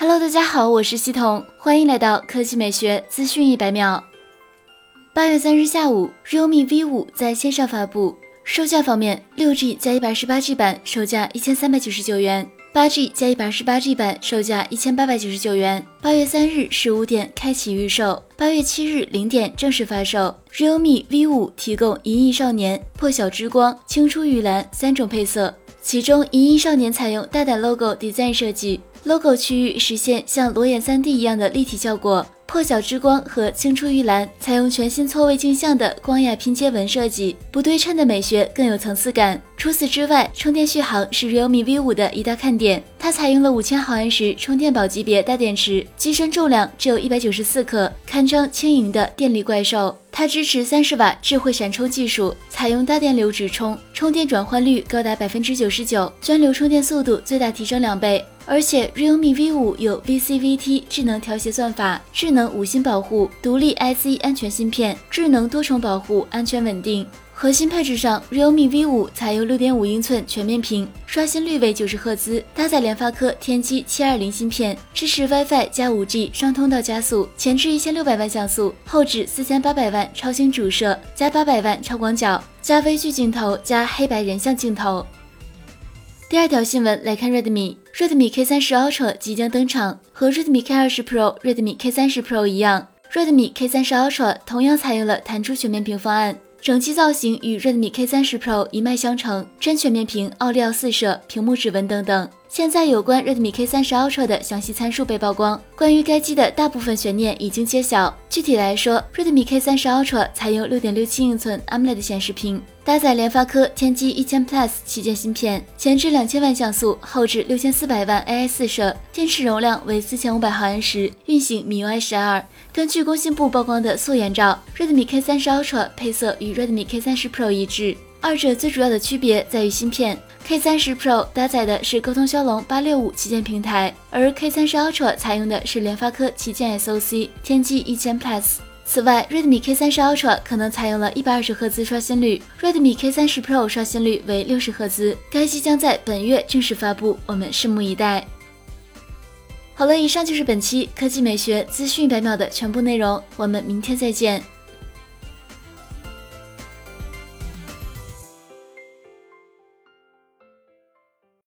Hello，大家好，我是系统，欢迎来到科技美学资讯一百秒。八月三日下午，realme V 五在线上发布。售价方面，六 G 加一百二十八 G 版售价一千三百九十九元，八 G 加一百二十八 G 版售价一千八百九十九元。八月三日十五点开启预售，八月七日零点正式发售。realme V 五提供银翼少年、破晓之光、青出于蓝三种配色，其中银翼少年采用大胆 logo design 设计，logo 区域实现像裸眼 3D 一样的立体效果。破晓之光和青出于蓝采用全新错位镜像的光雅拼接纹设计，不对称的美学更有层次感。除此之外，充电续航是 realme V 五的一大看点，它采用了五千毫安时充电宝级别大电池，机身重量只有一百九十四克，堪称轻盈的电力怪兽。它支持三十瓦智慧闪充技术，采用大电流直充，充电转换率高达百分之九十九，涓流充电速度最大提升两倍。而且 realme V 五有 VCVT 智能调谐算法、智能五星保护、独立 IC 安全芯片、智能多重保护，安全稳定。核心配置上，realme V 五采用六点五英寸全面屏，刷新率为九十赫兹，搭载联发科天玑七二零芯片，支持 WiFi 加五 G 双通道加速，前置一千六百万像素，后置四千八百万超清主摄加八百万超广角加微距镜头加黑白人像镜头。第二条新闻来看，Redmi，Redmi K 三十 Ultra 即将登场。和 Redmi K 二十 Pro、Redmi K 三十 Pro 一样，Redmi K 三十 Ultra 同样采用了弹出全面屏方案，整机造型与 Redmi K30 Pro 一脉相承，真全面屏、奥利奥四摄、屏幕指纹等等。现在有关 Redmi K 三十 Ultra 的详细参数被曝光，关于该机的大部分悬念已经揭晓。具体来说，Redmi K 三十 Ultra 采用六点六七英寸 AMOLED 显示屏，搭载联发科天玑一千 Plus 旗舰芯片，前置两千万像素，后置六千四百万 AI 四摄，电池容量为四千五百毫安时，运行 MIUI 十二。根据工信部曝光的素颜照，Redmi K 三十 Ultra 配色与 Redmi K 三十 Pro 一致。二者最主要的区别在于芯片，K 三十 Pro 搭载的是高通骁龙八六五旗舰平台，而 K 三十 Ultra 采用的是联发科旗舰 SoC 天玑一千 Plus。此外，Redmi K 三十 Ultra 可能采用了一百二十赫兹刷新率，Redmi K 三十 Pro 刷新率为六十赫兹。该机将在本月正式发布，我们拭目以待。好了，以上就是本期科技美学资讯百秒的全部内容，我们明天再见。